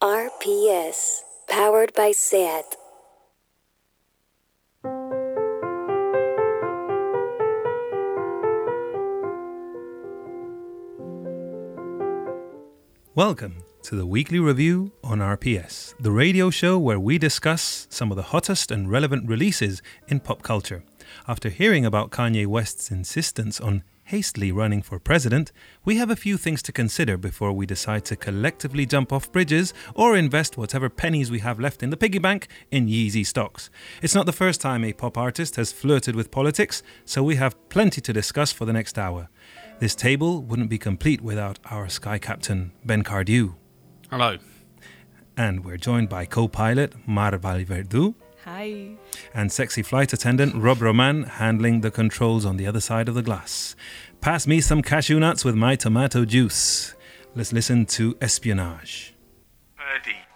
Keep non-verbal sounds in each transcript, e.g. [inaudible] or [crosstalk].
RPS, powered by SAT. Welcome to the weekly review on RPS, the radio show where we discuss some of the hottest and relevant releases in pop culture. After hearing about Kanye West's insistence on hastily running for president, we have a few things to consider before we decide to collectively jump off bridges or invest whatever pennies we have left in the piggy bank in Yeezy stocks. It's not the first time a pop artist has flirted with politics, so we have plenty to discuss for the next hour. This table wouldn't be complete without our sky captain, Ben Cardew. Hello. And we're joined by co pilot Mar Valverdu Hi. and sexy flight attendant Rob Roman handling the controls on the other side of the glass. Pass me some cashew nuts with my tomato juice. Let's listen to Espionage.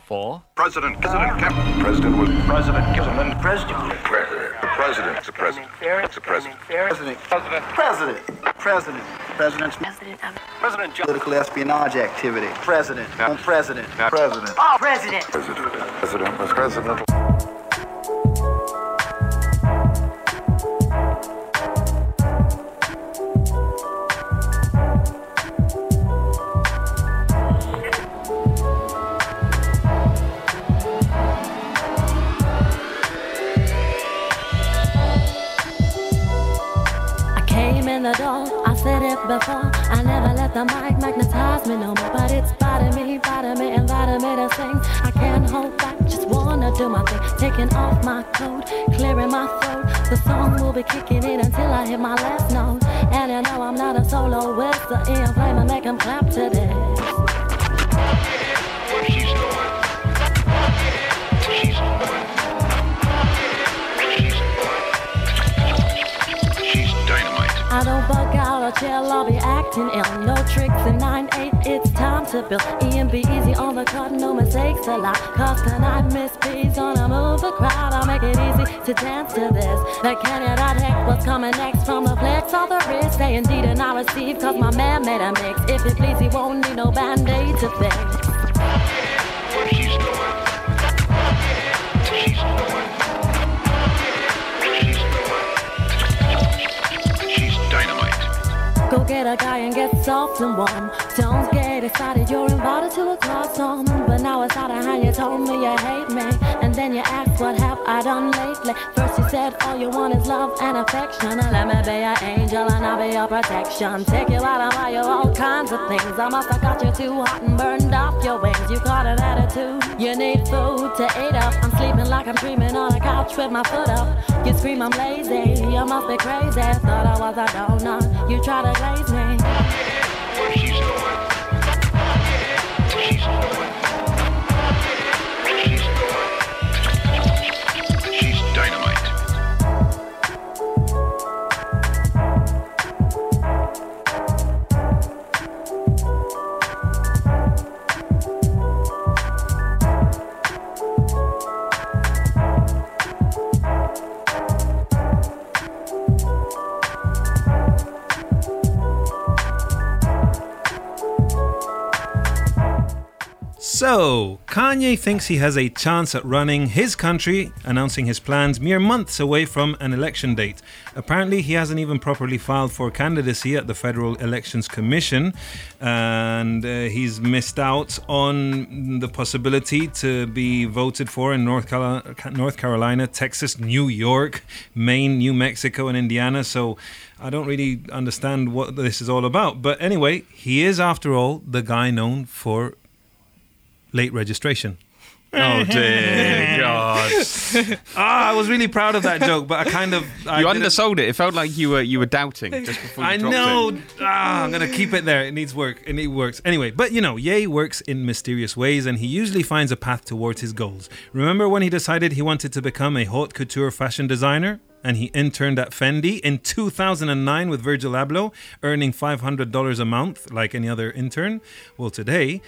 Four. President, President, Cap- President was President, President, President. President, the President, the President, the President, President. President. President. President. President's President, political espionage activity. President. On President. President. Oh, President. President, President was President. In the door, I said it before. I never let the mic magnetize me no more. But it's biting me, biting me, inviting me to sing. I can't hold back, just wanna do my thing. Taking off my coat, clearing my throat. The song will be kicking in until I hit my last note. And you know I'm not a soloist, so Ian Flame and make 'em clap to I don't bug out or chill, I'll be acting ill. No tricks in 9-8, it's time to build. Ian be easy on the cut, no mistakes allowed. Cause tonight Miss P's gonna move the crowd. I'll make it easy to dance to this. But can you not heck what's coming next from the flex of the wrist? Say indeed and I receive cause my man made a mix. If it please, he won't need no band-aid to fix. Go get a guy and get soft and warm. Don't get excited, you're invited to a class on. But now it's out of hand, you told me you hate me. And then you asked, what have I done lately? First you said, all you want is love and affection. And let me be your angel and I'll be your protection. Take you out and buy you all kinds of things. I must have got you too hot and burned off your wings. You got an attitude, you need food to eat up. I'm sleeping like I'm dreaming on a couch with my foot up. You scream I'm lazy, you must be crazy. Thought I was a donut, you try to glaze me. So, Kanye thinks he has a chance at running his country, announcing his plans mere months away from an election date. Apparently, he hasn't even properly filed for candidacy at the Federal Elections Commission, and uh, he's missed out on the possibility to be voted for in North, Calo- North Carolina, Texas, New York, Maine, New Mexico, and Indiana. So, I don't really understand what this is all about. But anyway, he is, after all, the guy known for late registration. Oh dear [laughs] God! Ah, I was really proud of that joke, but I kind of I you didn't- undersold it. It felt like you were you were doubting just before you I dropped know. it. Ah, I'm gonna keep it there. It needs work, and it works anyway. But you know, Ye works in mysterious ways, and he usually finds a path towards his goals. Remember when he decided he wanted to become a haute couture fashion designer? And he interned at Fendi in 2009 with Virgil Abloh, earning $500 a month like any other intern. Well, today,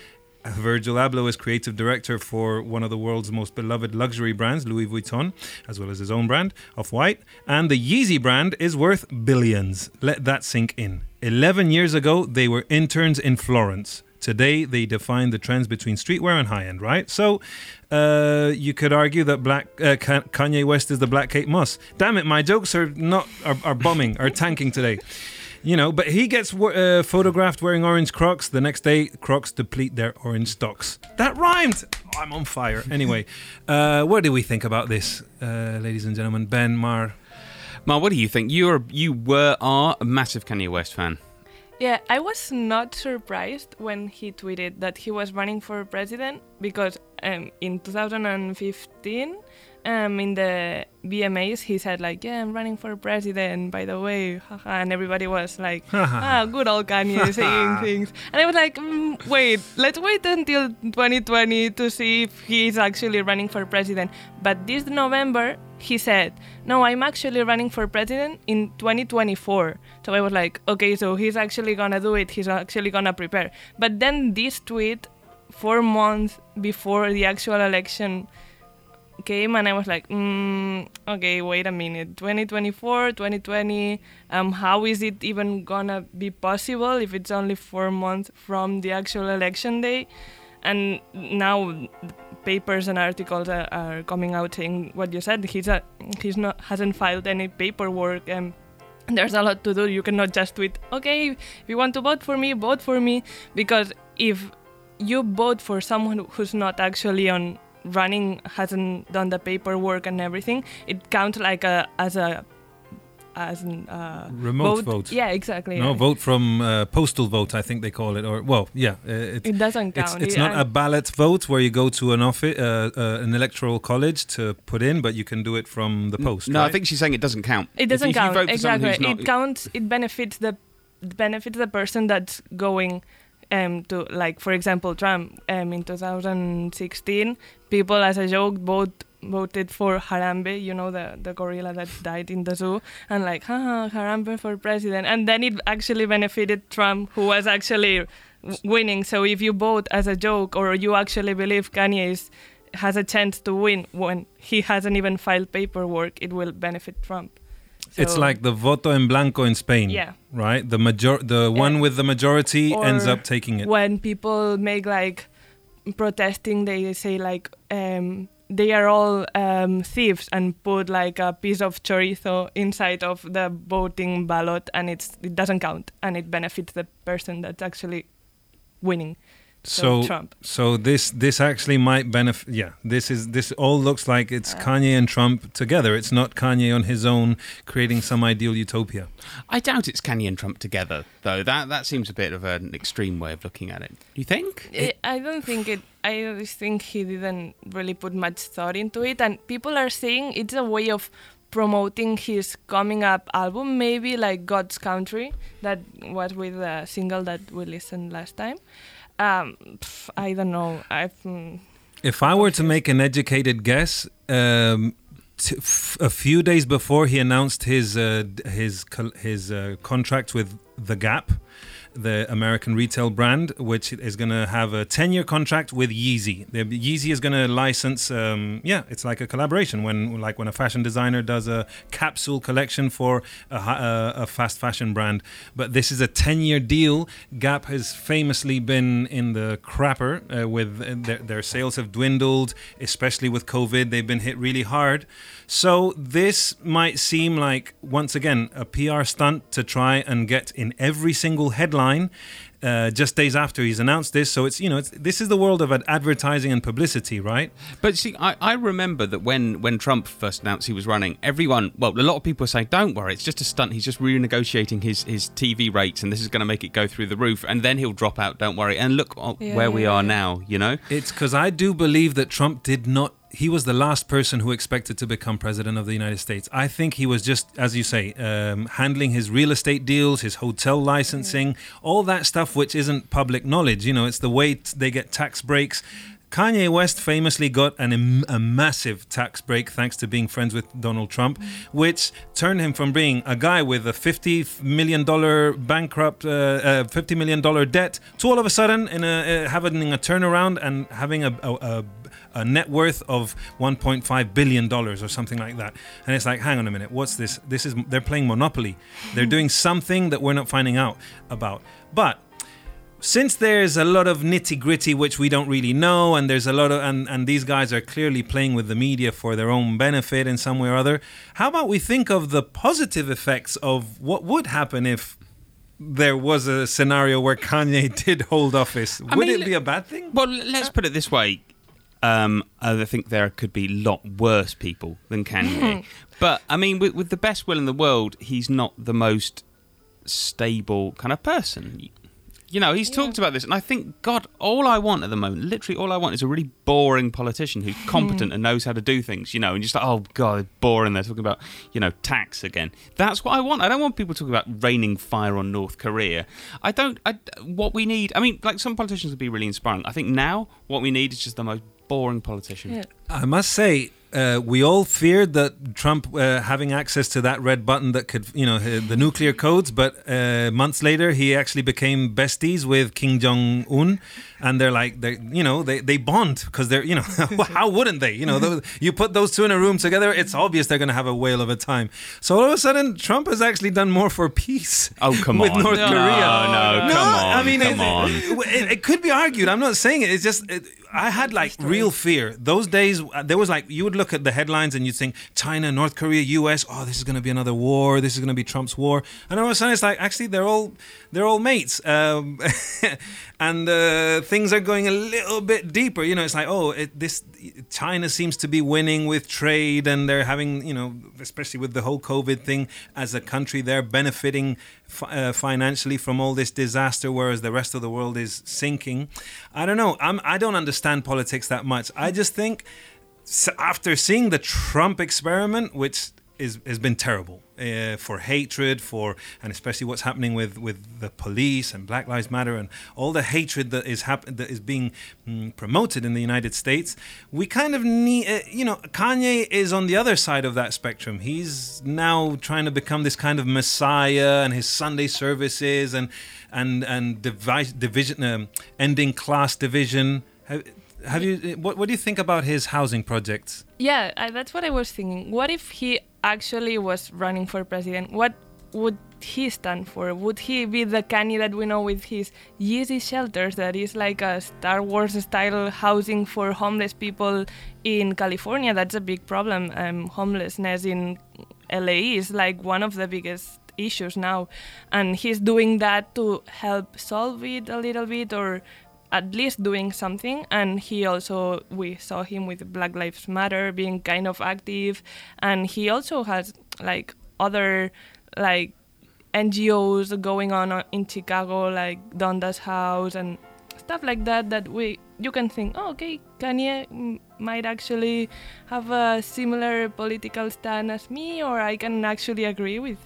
Virgil Abloh is creative director for one of the world's most beloved luxury brands, Louis Vuitton, as well as his own brand, Off White. And the Yeezy brand is worth billions. Let that sink in. 11 years ago, they were interns in Florence. Today, they define the trends between streetwear and high end, right? So, uh, you could argue that Black uh, Kanye West is the Black Kate Moss. Damn it, my jokes are not are, are bombing, are tanking today. You know, but he gets uh, photographed wearing orange Crocs. The next day, Crocs deplete their orange stocks. That rhymed. Oh, I'm on fire. [laughs] Anyway, uh, what do we think about this, uh, ladies and gentlemen? Ben, Mar, Mar, what do you think? You're you were are a massive Kanye West fan. Yeah, I was not surprised when he tweeted that he was running for president because um, in 2015, um, in the VMAs, he said like, "Yeah, I'm running for president." By the way, and everybody was like, [laughs] "Ah, good old Kanye saying [laughs] things." And I was like, mm, "Wait, let's wait until 2020 to see if he's actually running for president." But this November, he said, "No, I'm actually running for president in 2024." So I was like, "Okay, so he's actually gonna do it. He's actually gonna prepare." But then this tweet, four months before the actual election came and I was like, mm, okay, wait a minute, 2024, 2020, um, how is it even gonna be possible if it's only four months from the actual election day? And now papers and articles are, are coming out saying what you said. He's a, he's not hasn't filed any paperwork and there's a lot to do. You cannot just tweet, okay, if you want to vote for me, vote for me, because if you vote for someone who's not actually on running hasn't done the paperwork and everything it counts like a as a as an uh, Remote vote. yeah exactly no yeah. vote from uh, postal vote, I think they call it, or well, yeah, uh, it's it doesn't it's, count it's It- not a ballot vote where you go to an office, uh, uh, an electoral college to put in, but you can do it from the post. No, right? I think she's saying it doesn't count. it doesn't if, if count You vote for exactly who's not, it counts it benefits the benefits the person that's going um to like for example trump um in 2016 people as a joke vote voted for harambe you know the the gorilla that died in the zoo and like haha harambe for president. And then it actually benefited trump who was actually winning. So if you vote as a joke or you actually believe kanye is has a chance to win when he hasn't even filed paperwork it will benefit trump. It's like the voto en blanco in Spain, Yeah. Right? The major, the one with the majority ends up taking it. when people make like protesting they say like um they are all um, thieves and put like a piece of chorizo inside of the voting ballot and it's it doesn't count and it benefits the person that's actually winning so, So, trump so this this actually might benefit. Yeah, this is this all looks like it's Uh. Kanye and Trump together. It's not Kanye on his own creating some ideal utopia. I doubt it's Kanye and Trump together, though. That that seems a bit of an extreme way of looking at it. You think? I I don't think it. I think he didn't really put much thought into it, and people are saying it's a way of promoting his coming up album, maybe like God's Country, that was with the single that we listened last time. Um, pff, I don't know. I've mm, If I were to make an educated guess, um, t- f- a few days before he announced his uh, his his uh, contract with The Gap, the American retail brand, which is going to have a 10 year contract with Yeezy. The, Yeezy is going to license, um, yeah, it's like a collaboration when, like, when a fashion designer does a capsule collection for a, a, a fast fashion brand. But this is a 10 year deal. Gap has famously been in the crapper uh, with uh, their, their sales have dwindled, especially with COVID. They've been hit really hard. So this might seem like once again a PR stunt to try and get in every single headline uh, just days after he's announced this. So it's you know it's, this is the world of advertising and publicity, right? But see, I, I remember that when, when Trump first announced he was running, everyone, well, a lot of people were saying, don't worry, it's just a stunt. He's just renegotiating his, his TV rates and this is going to make it go through the roof and then he'll drop out, don't worry. And look uh, Yeah, where we yeah, are yeah. now, you know? It's because I do believe that Trump did not. He was the last person who expected to become president of the United States. I think he was just, as you say, um, handling his real estate deals, his hotel licensing, all that stuff which isn't public knowledge. You know, it's the way t- they get tax breaks. Kanye West famously got an, im- a massive tax break thanks to being friends with Donald Trump, which turned him from being a guy with a $50 million bankrupt, uh, uh, $50 million debt to all of a sudden in a, uh, having a turnaround and having a, a, a, a net worth of $1.5 billion or something like that. And it's like, hang on a minute, what's this? This is, they're playing Monopoly. They're doing [laughs] something that we're not finding out about. But since there's a lot of nitty gritty which we don't really know, and there's a lot of and, and these guys are clearly playing with the media for their own benefit in some way or other. How about we think of the positive effects of what would happen if there was a scenario where Kanye [laughs] did hold office? Would mean, it be a bad thing? Well, let's put it this way. Um, I think there could be a lot worse people than Kanye. [laughs] but, I mean, with, with the best will in the world, he's not the most stable kind of person. You know, he's talked about this, and I think, God, all I want at the moment, literally all I want, is a really boring politician who's [laughs] competent and knows how to do things. You know, and just like, oh God, boring. They're talking about, you know, tax again. That's what I want. I don't want people talking about raining fire on North Korea. I don't. I, what we need. I mean, like some politicians would be really inspiring. I think now what we need is just the most boring politician. Yeah. I must say, uh, we all feared that Trump uh, having access to that red button that could, you know, uh, the nuclear codes. But uh, months later, he actually became besties with Kim Jong Un, and they're like, they, you know, they they bond because they're, you know, [laughs] how wouldn't they? You know, those, you put those two in a room together, it's obvious they're going to have a whale of a time. So all of a sudden, Trump has actually done more for peace. Oh come with on! North no, Korea. No, no, come on! I mean, come it, on. It, it could be argued. I'm not saying it. It's just it, I had like real fear. Those days, uh, there was like you would look at the headlines and you'd think China, North Korea, U.S. Oh, this is going to be another war. This is going to be Trump's war. And all of a sudden, it's like actually they're all they're all mates. Um, [laughs] and uh, things are going a little bit deeper. You know, it's like oh, it, this China seems to be winning with trade, and they're having you know, especially with the whole COVID thing, as a country, they're benefiting fi- uh, financially from all this disaster, whereas the rest of the world is sinking. I don't know. I'm I don't understand politics that much. I just think after seeing the Trump experiment, which is has been terrible uh, for hatred, for and especially what's happening with with the police and Black Lives Matter and all the hatred that is happen that is being mm, promoted in the United States. We kind of need, uh, you know, Kanye is on the other side of that spectrum. He's now trying to become this kind of messiah, and his Sunday services and and and device, division, um, ending class division. Have, have you? What, what do you think about his housing projects? Yeah, I, that's what I was thinking. What if he actually was running for president? What would he stand for? Would he be the Kanye that we know with his Yeezy shelters, that is like a Star Wars style housing for homeless people in California? That's a big problem. Um, homelessness in LA is like one of the biggest issues now, and he's doing that to help solve it a little bit or at least doing something and he also we saw him with black lives matter being kind of active and he also has like other like ngos going on uh, in chicago like donda's house and stuff like that that we you can think oh, okay kanye might actually have a similar political stand as me or i can actually agree with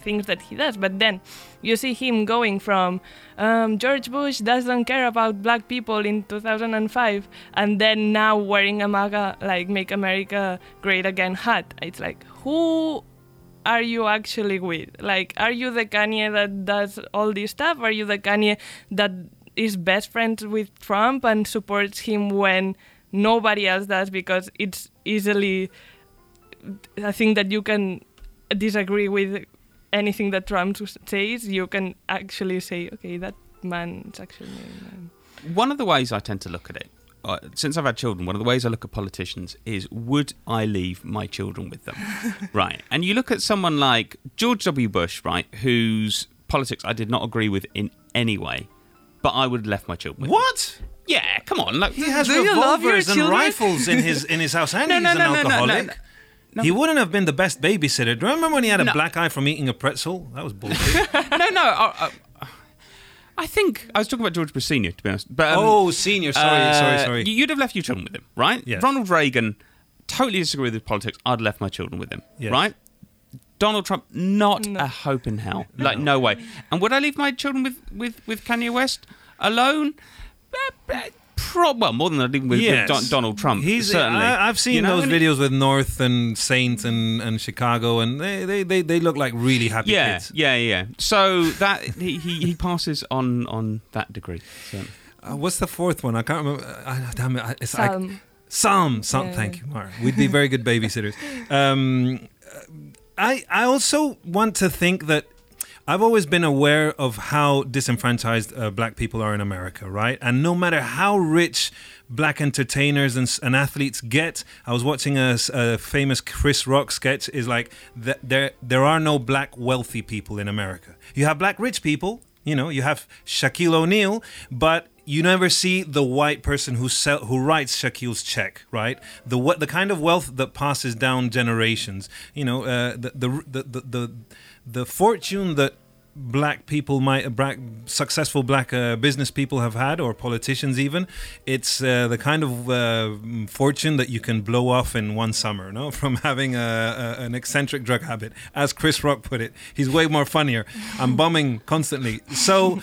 things that he does. But then you see him going from um, George Bush doesn't care about black people in 2005, and then now wearing a MAGA, like Make America Great Again hat. It's like, who are you actually with? Like, are you the Kanye that does all this stuff? Are you the Kanye that is best friends with Trump and supports him when nobody else does? Because it's easily a thing that you can disagree with anything that Trump says, you can actually say, okay, that man is actually. One of the ways I tend to look at it, uh, since I've had children, one of the ways I look at politicians is would I leave my children with them? [laughs] right. And you look at someone like George W. Bush, right, whose politics I did not agree with in any way, but I would have left my children with. What? Yeah, come on. Like, He has do you love your revolvers and rifles in his in his house, [laughs] and No, he's no, an no, no, no, no, alcoholic. No. He wouldn't have been the best babysitter. Do you remember when he had a No. black eye from eating a pretzel? That was bullshit. [laughs] no, no. I, I, I think I was talking about George Bush Senior, to be honest. But um, oh, senior. Sorry, uh, sorry, sorry. You'd have left your children with him, right? Yes. Ronald Reagan, totally disagree with his politics. I'd left my children with him, Yes. right? Donald Trump, not No. a hope in hell. Like, no way. And would I leave my children with, with, with Kanye West alone? Pro- well, more than I did leave with, with Don- Donald Trump. He's. certainly. I, I've seen You know, those videos with North and Saint and, and Chicago, and they, they, they, they look like really happy Yeah, kids. yeah, yeah. So that he, he, he passes on on that degree. So. Uh, what's the fourth one? I can't remember. Uh, damn it! I- It's I- Salm. Psalm. Psalm. Yeah. Thank you, Mara. We'd be very good babysitters. [laughs] Um, I I also want to think that I've always been aware of how disenfranchised uh, black people are in America, right? And no matter how rich black entertainers and, and athletes get, I was watching a famous Chris Rock sketch. Is like th- there there are no black wealthy people in America. You have black rich people. You know, you have Shaquille O'Neal, but you never see the white person who sell, who writes Shaquille's check, right? The what the kind of wealth that passes down generations. You know, uh, the, the the the the fortune that black people might black successful black uh, business people have had or politicians even it's uh, the kind of uh, fortune that you can blow off in one summer no? [laughs] From having a, a, an eccentric drug habit. As chris rock put it he's way more funnier. I'm [laughs] bumming constantly. So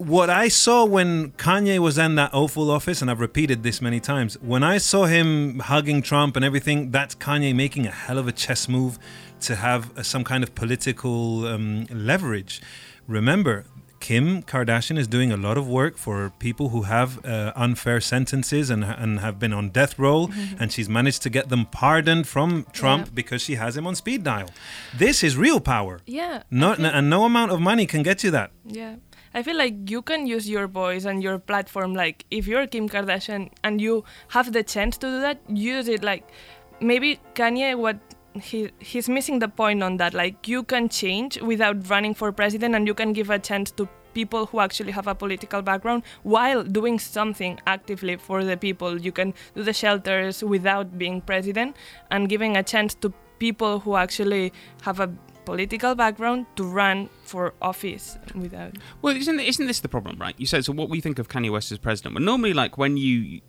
what I saw when Kanye was in that Oval Office, and I've repeated this many times, when I saw him hugging Trump and everything, that's Kanye making a hell of a chess move to have uh, some kind of political um, leverage. Remember, Kim Kardashian is doing a lot of work for people who have uh, unfair sentences and, and have been on death row, and she's managed to get them pardoned from Trump Yeah. because she has him on speed dial. This is real power. Yeah. Not, feel- and no amount of money can get you that. Yeah. I feel like you can use your voice and your platform. Like, if you're Kim Kardashian and you have the chance to do that, use it. Like, maybe Kanye, what he he's missing the point on that. Like, you can change without running for president, and you can give a chance to people who actually have a political background while doing something actively for the people. You can do the shelters without being president and giving a chance to people who actually have a political background to run for office without Well, isn't isn't this the problem, right? You said so. What we think of Kanye West as president? Well, normally, like when you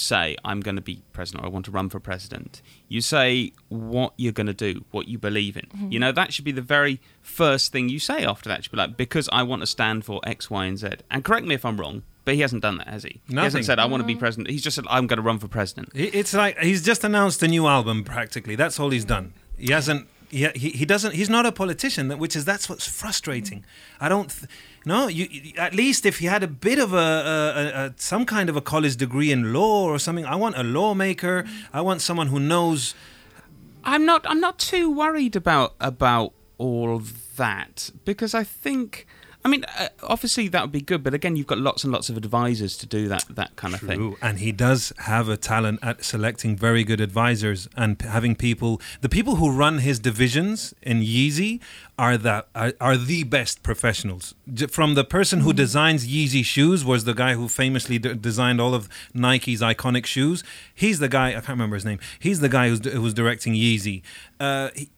say I'm going to be president or I want to run for president, you say what you're going to do, what you believe in. Mm-hmm. You know that should be the very first thing you say after that. Should be like because I want to stand for X, Y, and Z. And correct me if I'm wrong, but he hasn't done that, has he? No. He hasn't said I want to be president. He's just said I'm going to run for president. It's like he's just announced a new album. Practically, that's all he's done. He hasn't. He, he, he doesn't. He's not a politician. that- Which is that's what's frustrating. I don't. Th- no, you you- at least if he had a bit of a, a, a, some kind of a college degree in law or something. I want a lawmaker. I want someone who knows. I'm not. I'm not too worried about about all that because I think. I mean, uh, obviously that would be good, but again, you've got lots and lots of advisors to do that that kind of thing. True. And he does have a talent at selecting very good advisors and p- having people. The people who run his divisions in Yeezy are that are, are the best professionals. J- From the person who designs Yeezy shoes was the guy who famously d- designed all of Nike's iconic shoes. He's the guy. I can't remember his name. He's the guy who's d- who's directing Yeezy. Uh, he,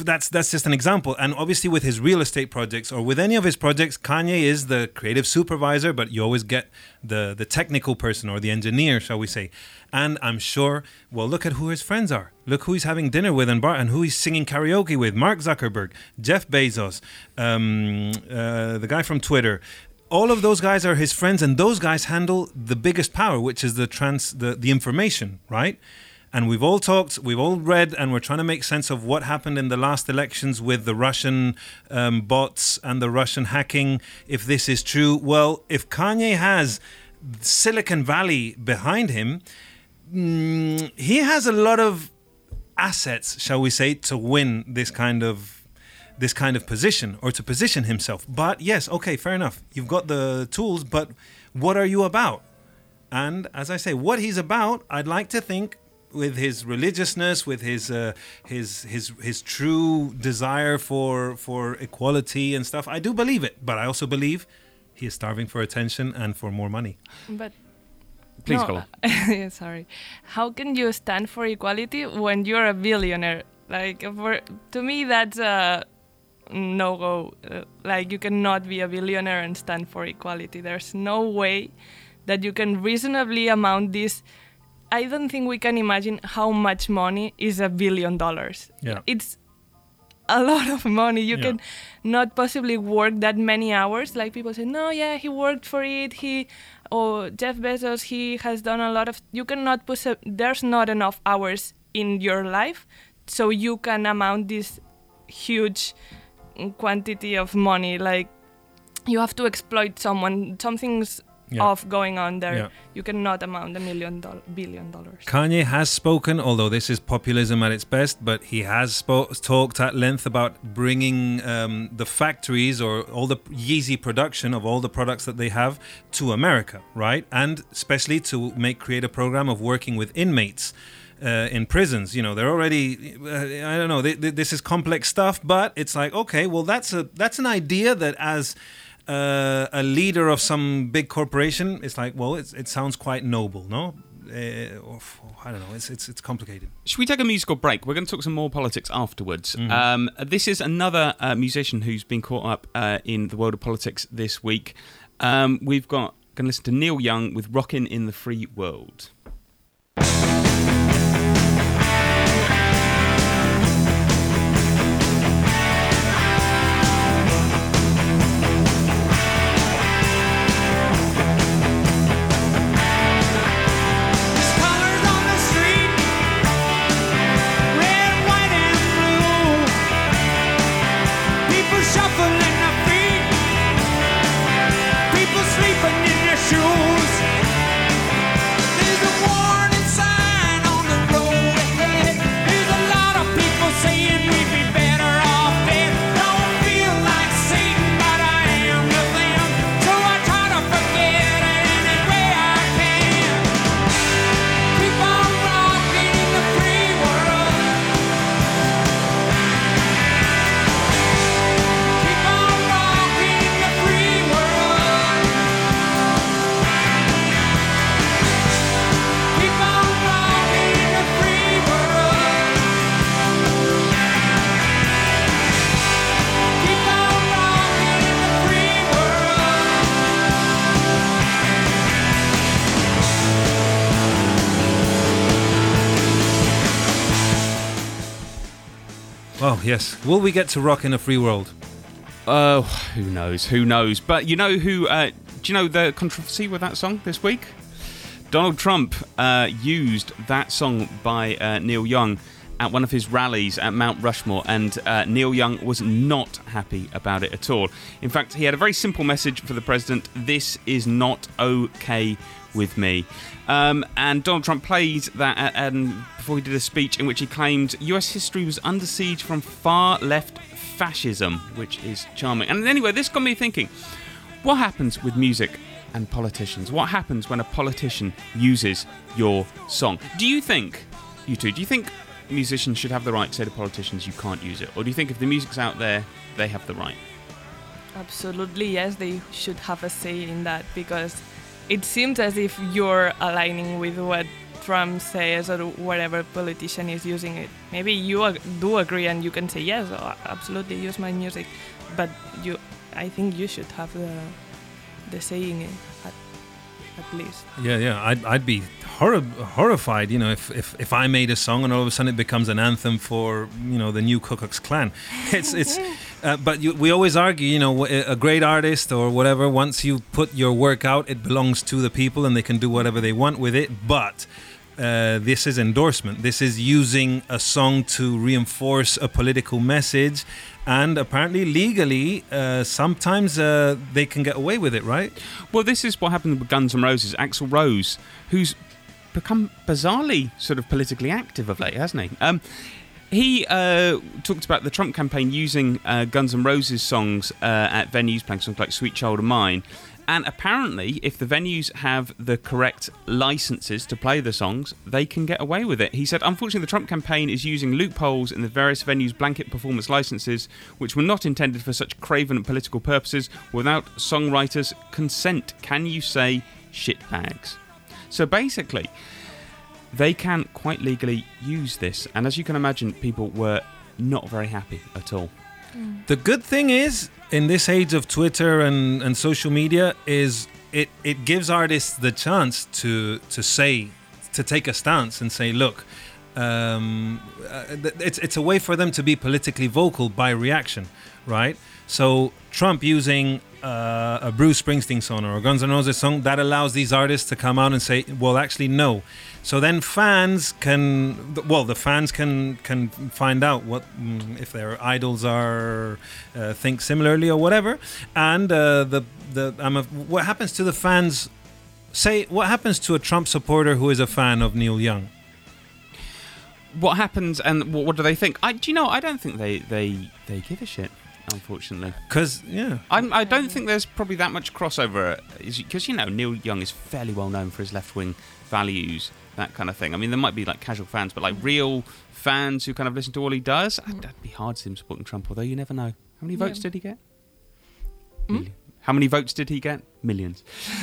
that's that's just an example. And obviously with his real estate projects or with any of his projects kanye is the creative supervisor but you always get the the technical person or the engineer shall we say. And i'm sure well look at who his friends are. Look who he's having dinner with and bar and who he's singing karaoke with. Mark zuckerberg jeff bezos um, uh, the guy from twitter. All of those guys are his friends and those guys handle the biggest power which is the trans the, the information right and we've all talked, we've all read, and we're trying to make sense of what happened in the last elections with the Russian um, bots and the Russian hacking. If this is true, well, if Kanye has Silicon Valley behind him, mm, he has a lot of assets, shall we say, to win this kind of this kind of position or to position himself. But yes, okay, fair enough. You've got the tools, but what are you about? And as I say, what he's about, I'd like to think with his religiousness, with his uh, his his his true desire for for equality and stuff, I do believe it. But I also believe he is starving for attention and for more money. But Please no, go on. [laughs] sorry. How can you stand for equality when you're a billionaire? Like for to me, that's a no go. Uh, like you cannot be a billionaire and stand for equality. There's no way that you can reasonably amount this. I don't think we can imagine how much money is a billion dollars. Yeah. It's a lot of money. You Yeah. can not possibly work that many hours. Like people say, no, yeah, he worked for it. He, or Jeff Bezos, he has done a lot of. You cannot put. A, there's not enough hours in your life, so you can amount this huge quantity of money. Like you have to exploit someone. Something's Yeah. of going on there. Yeah. You cannot amount a million doll- billion dollars. Kanye has spoken, although this is populism at its best, but he has spo- talked at length about bringing um, the factories or all the Yeezy production of all the products that they have to America, right? And especially to make create a program of working with inmates. Uh, in prisons, you know, they're already. Uh, I don't know. They, they, this is complex stuff, but it's like, okay, well, that's a that's an idea that as uh, a leader of some big corporation, it's like, well, it's, it sounds quite noble, no? Uh, or, I don't know. It's it's it's complicated. Should we take a musical break? We're going to talk some more politics afterwards. Um, this is another uh, musician who's been caught up uh, in the world of politics this week. Um, we've got going to listen to Neil Young with "Rockin' in the Free World." Will we get to rock in a free world? Oh, who knows? Who knows? But you know who? Uh, do you know the controversy with that song this week? Donald Trump uh, used that song by uh, Neil Young at one of his rallies at Mount Rushmore, and uh, Neil Young was not happy about it at all. In fact, he had a very simple message for the president this is not okay with me. Um, and Donald Trump played that at, um, before he did a speech in which he claimed US history was under siege from far left fascism, which is charming. And anyway, this got me thinking what happens with music and politicians? What happens when a politician uses your song? Do you think, you two, do you think musicians should have the right to say to politicians you can't use it? Or do you think if the music's out there, they have the right? Absolutely, yes, they should have a say in that because it seems as if you're aligning with what Trump says or whatever politician is using it. Maybe you ag- do agree and you can say yes, oh, absolutely use my music, but you, I think you should have the the say in it eh, at, at least. Yeah, yeah. I'd, I'd be horri- horrified, you know, if, if, if I made a song and all of a sudden it becomes an anthem for, you know, the new Ku Klux Klan. It's, it's, [laughs] uh, but you, we always argue, you know, a great artist or whatever, once you put your work out, it belongs to the people and they can do whatever they want with it. But uh, this is endorsement. This is using a song to reinforce a political message. And apparently, legally, uh, sometimes uh, they can get away with it, right? Well, this is what happened with Guns N' Roses. Axl Rose, who's become bizarrely sort of politically active of late, hasn't he? Um, he uh, talked about the Trump campaign using uh, Guns N' Roses songs uh, at venues, playing songs like "Sweet Child of Mine." And apparently, if the venues have the correct licenses to play the songs, they can get away with it. He said, unfortunately, the Trump campaign is using loopholes in the various venues' blanket performance licenses, which were not intended for such craven political purposes without songwriters' consent. Can you say shitbags? So basically, they can quite legally use this. And as you can imagine, people were not very happy at all. The good thing is, in this age of Twitter and, and social media, is it, it gives artists the chance to to say to take a stance and say, look, um, uh, it's it's a way for them to be politically vocal by reaction, right? So Trump using uh, a Bruce Springsteen song or a Guns N' Roses song that allows these artists to come out and say, well, actually, no. So then fans can, well, the fans can can find out what mm, if their idols are uh, think similarly or whatever, and uh, the the um, what happens to the fans say, what happens to a Trump supporter who is a fan of Neil Young? What happens and what do they think? I, do you know? I don't think they they they give a shit. Unfortunately, Because yeah, I'm, I don't think there's probably that much crossover because you know Neil Young is fairly well known for his left wing values, that kind of thing. I mean, there might be like casual fans, but like real fans who kind of listen to all he does, I'd- that'd be hard to see him supporting Trump. Although you never know. How many votes Yeah. did he get? Hmm? Million. How many votes did he get? Millions. [laughs]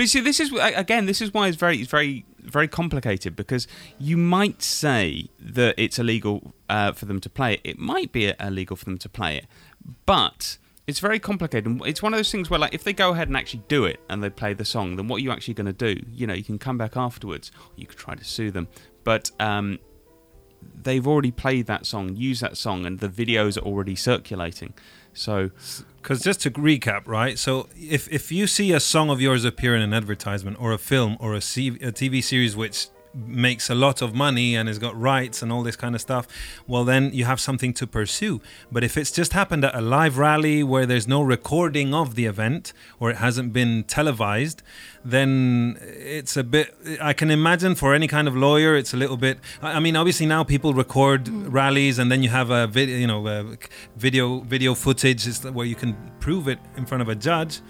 But see, this is again, this is why it's very, it's very, very complicated because you might say that it's illegal uh, for them to play it. It might be illegal for them to play it, but it's very complicated. And It's one of those things where, like, if they go ahead and actually do it and they play the song, then what are you actually going to do? You know, you can come back afterwards. You could try to sue them, but um, they've already played that song, used that song, and the videos are already circulating. So Because just to recap, right? So if if you see a song of yours appear in an advertisement or a film or a, a TV series which makes a lot of money and has got rights and all this kind of stuff, well then you have something to pursue. But if it's just happened at a live rally where there's no recording of the event or it hasn't been televised, then it's a bit. I can imagine for any kind of lawyer, it's a little bit. I mean, obviously now people record mm. rallies and then you have a video, you know, video video footage is where you can prove it in front of a judge.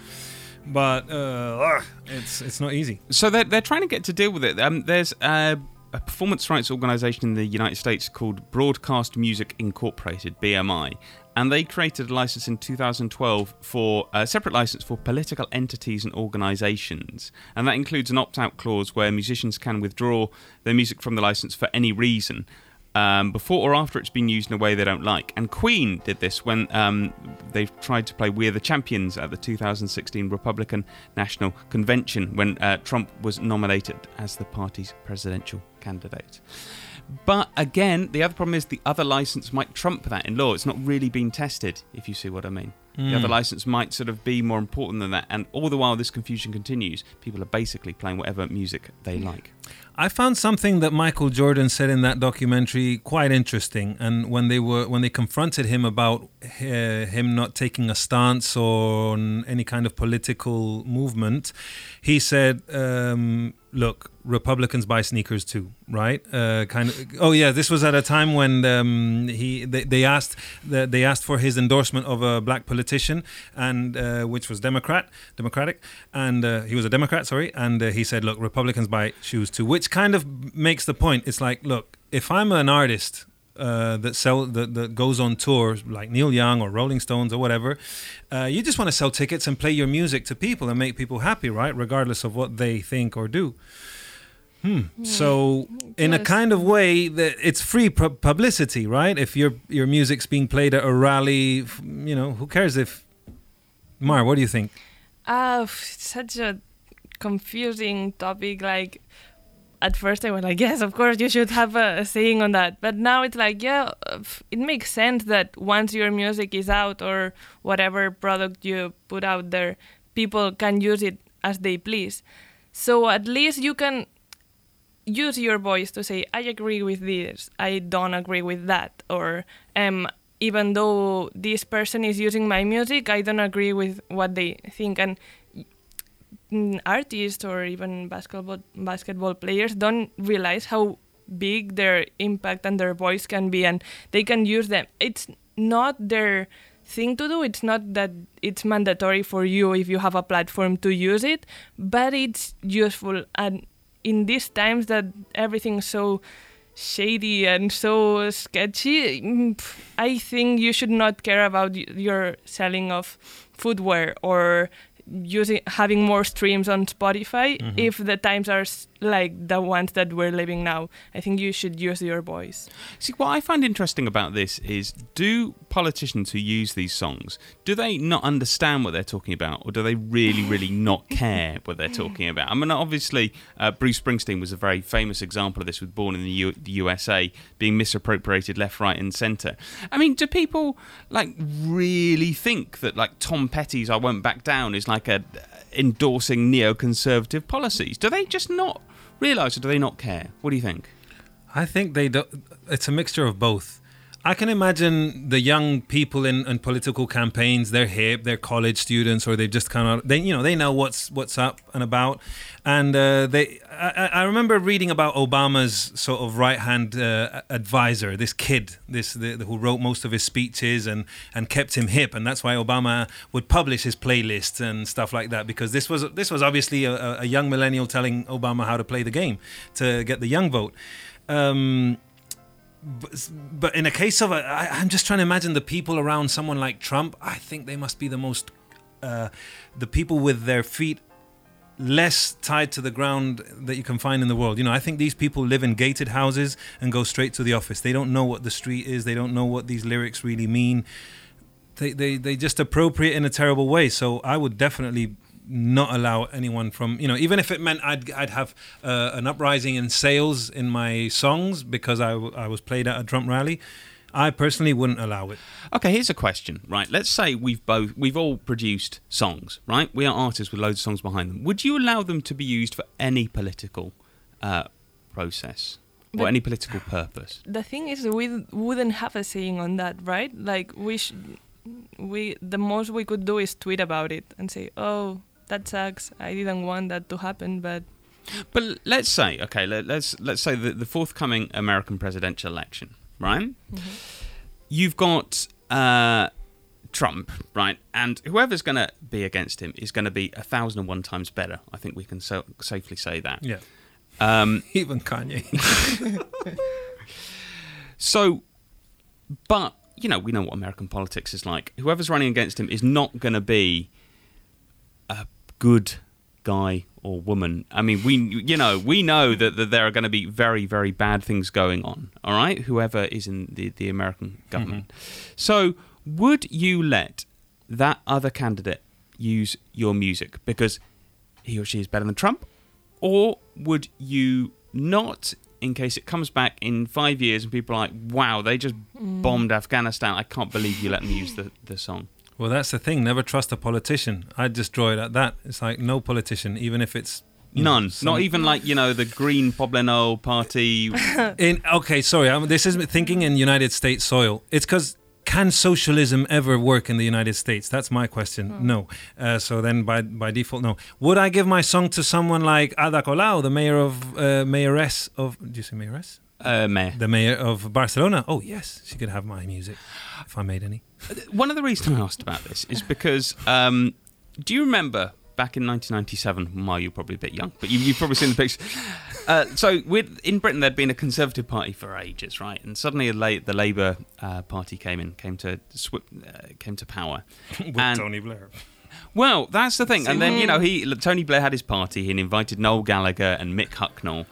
But uh, it's it's not easy. So they're, they're trying to get to deal with it. Um, there's a, a performance rights organization in the United States called Broadcast Music Incorporated, BMI, and they created a license in 2012 for a separate license for political entities and organizations. And that includes an opt out clause where musicians can withdraw their music from the license for any reason. Um, before or after it's been used in a way they don't like. And Queen did this when um, they tried to play We're the Champions at the 2016 Republican National Convention when uh, Trump was nominated as the party's presidential candidate. But again, the other problem is the other license might trump that in law. It's not really been tested, if you see what I mean. The other license might sort of be more important than that. And all the while this confusion continues, people are basically playing whatever music they like. I found something that Michael Jordan said in that documentary quite interesting. And when they were when they confronted him about uh, him not taking a stance on any kind of political movement, he said, um, "Look, Republicans buy sneakers too, right? Uh, kind of. Oh yeah, this was at a time when um, he they, they asked they asked for his endorsement of a black politician, and uh, which was Democrat, Democratic, and uh, he was a Democrat, sorry, and uh, he said, "Look, Republicans buy shoes too," which kind of makes the point. It's like, look, if I'm an artist uh, that sell that, that goes on tour like Neil Young or Rolling Stones or whatever, uh, you just want to sell tickets and play your music to people and make people happy, right? Regardless of what they think or do. Hmm. So, in a kind of way, that it's free pu- publicity, right? If your your music's being played at a rally, you know, who cares if? Mar, what do you think? Ah, such a confusing topic. Like, at first I was like, yes, of course you should have a, saying on that. But now it's like, yeah, it makes sense that once your music is out or whatever product you put out there, people can use it as they please. So at least you can use your voice to say, I agree with this, I don't agree with that, or um, even though this person is using my music, I don't agree with what they think. And artists or even basketball basketball players don't realize how big their impact and their voice can be, and they can use them. It's not their thing to do. It's not that it's mandatory for you if you have a platform to use it, but it's useful. And in these times that everything's so shady and so sketchy, mm, I think you should not care about your selling of footwear or using having more streams on Spotify if the times are like the ones that we're living now. I think you should use your voice. See, what I find interesting about this is do politicians who use these songs, do they not understand what they're talking about, or do they really, really not [laughs] care what they're talking about? I mean, obviously, uh, Bruce Springsteen was a very famous example of this with Born in the, U- the USA being misappropriated left, right, and centre. I mean, do people, like, really think that, like, Tom Petty's I Won't Back Down is like a endorsing neoconservative policies? Do they just not realise or do they not care? What do you think? I think they do. It's a mixture of both. I can imagine the young people in, in political campaigns. They're hip, they're college students, or they just kind of they you know they know what's what's up and about. And uh, they, I, I remember reading about Obama's sort of right hand uh, advisor, this kid, this the, who wrote most of his speeches and and kept him hip, and that's why Obama would publish his playlists and stuff like that because this was this was obviously a- a young millennial telling Obama how to play the game to get the young vote. Um, but, but in a case of a, I, I'm just trying to imagine the people around someone like Trump. I think they must be the most, uh, the people with their feet less tied to the ground that you can find in the world. You know, I think these people live in gated houses and go straight to the office. They don't know what the street is. They don't know what these lyrics really mean. They they they just appropriate in a terrible way. So I would definitely not allow anyone from you know even if it meant I'd I'd have uh, an uprising in sales in my songs because I, w- I was played at a Trump rally. I personally wouldn't allow it. Okay, here's a question, right? Let's say we've both we've all produced songs, right? We are artists with loads of songs behind them. Would you allow them to be used for any political uh, process or But- any political purpose? the thing is we wouldn't have a saying on that right like we sh- we the most we could do is tweet about it and say oh that sucks i didn't want that to happen but But let's say, okay, let, let's let's say the, the forthcoming American presidential election, right? You've got uh, Trump, right, and whoever's going to be against him is going to be a thousand and one times better. I think we can so- safely say that. Yeah, Um, [laughs] even Kanye. [laughs] [laughs] So, but you know, we know what American politics is like. Whoever's running against him is not going to be a good guy or woman. I mean, we you know we know that, that there are going to be very very bad things going on. All right, whoever is in the the American government. Mm-hmm. So, would you let that other candidate use your music because he or she is better than Trump, or would you not? In case it comes back in five years and people are like, "Wow, they just mm. bombed Afghanistan! I can't believe you let them use the, the song." Well, that's the thing. Never trust a politician. I'd just draw it at that. It's like no politician, even if it's you know, None. some- Not even like you know the Green Poblano Party. [laughs] In okay, sorry, I'm, this is thinking in United States soil. It's because can socialism ever work in the United States? That's my question. No. Uh, so then, by by default, no. Would I give my song to someone like Ada Colau, the mayor of uh, mayoress of? Do you say mayoress? Uh, mayor. The mayor of Barcelona. Oh yes, she could have my music if I made any. One of the reasons I asked about this is because um, do you remember back in 1997? Well, you're probably a bit young, but you, you've probably seen the pictures. Uh, so with, in Britain, there'd been a Conservative Party for ages, right? And suddenly, a la- the Labour uh, Party came in, came to swi- uh, came to power. [laughs] With And- Tony Blair. Well, that's the thing. And then you know, he Tony Blair had his party. He invited Noel Gallagher and Mick Hucknall,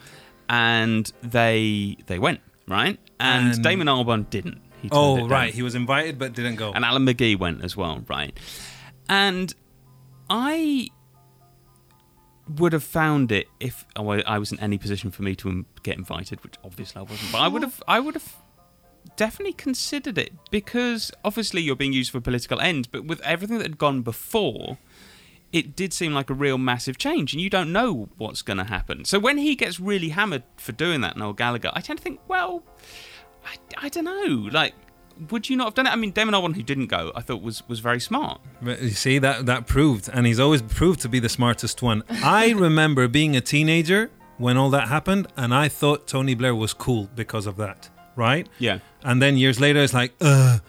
and they they went right. And, And- Damon Albarn didn't. He Oh right, he was invited but didn't go. And Alan McGee went as well, right? And I would have found it if oh, I was in any position for me to get invited, which obviously I wasn't. But I would have, I would have definitely considered it because obviously you're being used for political ends. But with everything that had gone before, it did seem like a real massive change, and you don't know what's going to happen. So when he gets really hammered for doing that, Noel Gallagher, I tend to think, well, I, I don't know, like. Would you not have done it? I mean, Damon Albarn, who didn't go, I thought was, was very smart. You see that that proved, and he's always proved to be the smartest one. [laughs] I remember being a teenager when all that happened, and I thought Tony Blair was cool because of that, right? Yeah. And then years later, it's like, uh,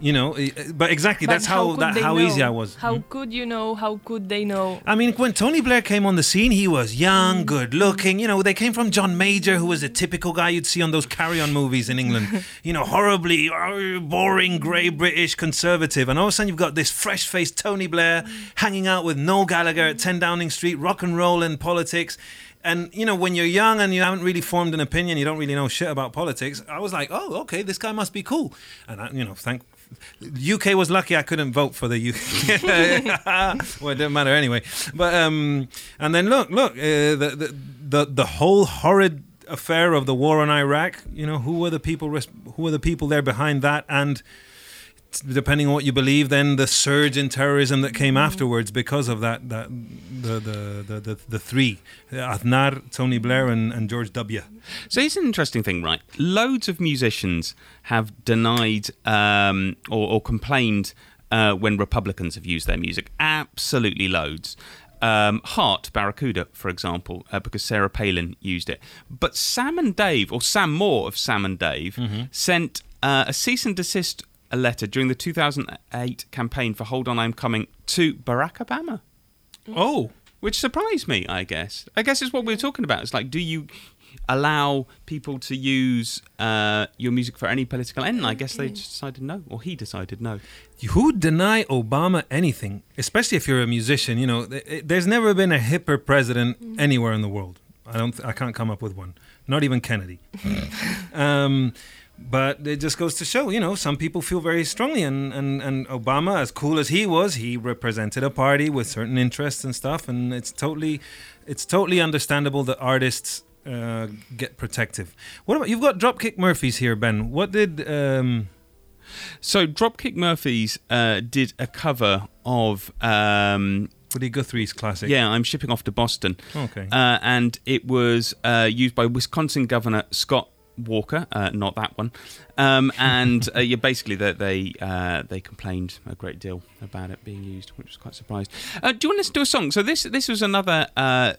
you know. eh, But exactly, but that's how, could that how know? easy I was. how Hmm? could you know how could they know I mean, when Tony Blair came on the scene, he was young, good looking. You know, they came from John Major, who was a typical guy you'd see on those carry on movies in England. [laughs] you know, horribly uh, boring, grey British conservative. And all of a sudden, you've got this fresh faced Tony Blair hanging out with Noel Gallagher at 10 Downing Street, rock and roll and politics. And, you know, when you're young and you haven't really formed an opinion, you don't really know shit about politics, I was like, oh, okay, this guy must be cool. And, I, you know, thank. UK was lucky I couldn't vote for the UK. [laughs] well, it didn't matter anyway. But um, and then look, look, uh, the, the the the whole horrid affair of the war on Iraq. You know, who were the people? Who were the people there behind that? And depending on what you believe, then the surge in terrorism that came afterwards because of that, that the, the, the, the, the three Aznar, Tony Blair, and, and George W. So it's an interesting thing, right? Loads of musicians have denied um, or, or complained uh, when Republicans have used their music. Absolutely loads. Um, Heart, Barracuda, for example, uh, because Sarah Palin used it. But Sam and Dave, or Sam Moore of Sam and Dave, sent uh, a cease and desist a letter during the 2008 campaign for Hold On I'm Coming to Barack Obama Oh, which surprised me. I guess. I guess it's what we're talking about. It's like, do you allow people to use uh, your music for any political end? And I guess they just decided no, or he decided no. who deny Obama anything, especially if you're a musician? You know, there's never been a hipper president anywhere in the world. I don't. th- I can't come up with one. Not even Kennedy. [laughs] um, but it just goes to show, you know, some people feel very strongly, and, and, and Obama, as cool as he was, he represented a party with certain interests and stuff, and it's totally, it's totally understandable that artists uh, get protective. What about you've got Dropkick Murphys here, Ben? What did um, So Dropkick Murphys uh, did a cover of. Um, Woody Guthrie's classic? yeah, I'm shipping off to Boston. Okay. Uh, and it was uh, used by Wisconsin Governor Scott Walker, uh, not that one. Um, and uh, yeah, basically they they, uh, they complained a great deal about it being used, which was quite surprised. Uh, do you want us to listen to a song? So this this was another. Uh,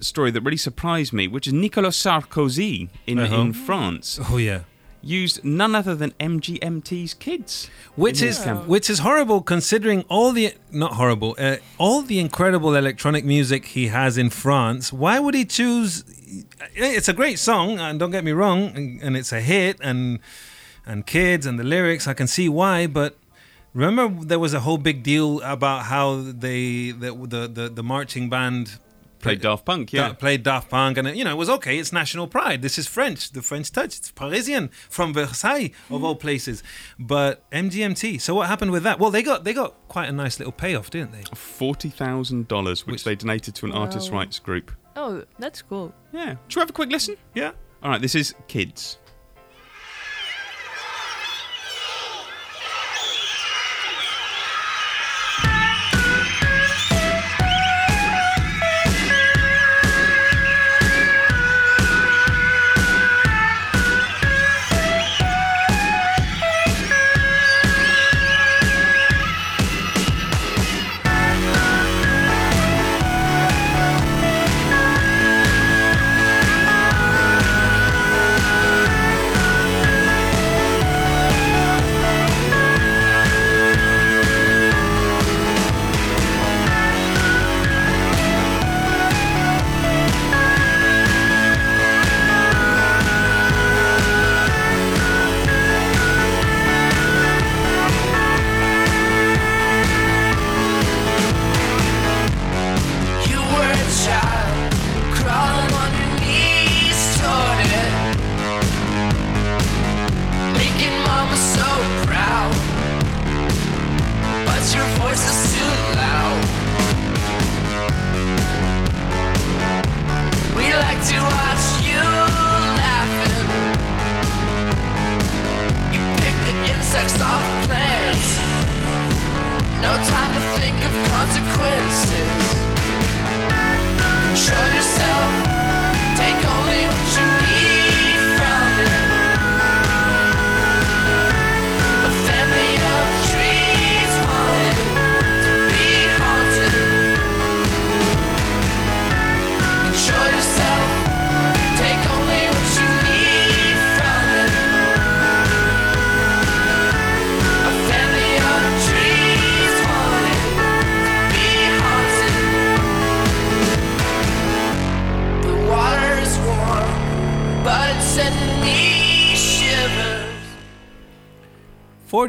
Story that really surprised me, which is Nicolas Sarkozy in, Uh-huh. in France, Oh yeah. used none other than MGMT's kids. Which is which is horrible considering all the not horrible uh, all the incredible electronic music he has in France. Why would he choose? It's a great song, and don't get me wrong, and, and it's a hit, and and kids and the lyrics. I can see why, but remember there was a whole big deal about how they the the the, the marching band. Played Daft Punk, yeah. Da- played Daft Punk, and you know it was okay. It's national pride. This is French, the French touch. It's Parisian from Versailles of all places. But MGMT. So what happened with that? Well, they got they got quite a nice little payoff, didn't they? Forty thousand dollars, which Which- they donated to an artists' Wow. rights group. Oh, that's cool. Yeah. Should we have a quick listen? Yeah. All right, this is Kids.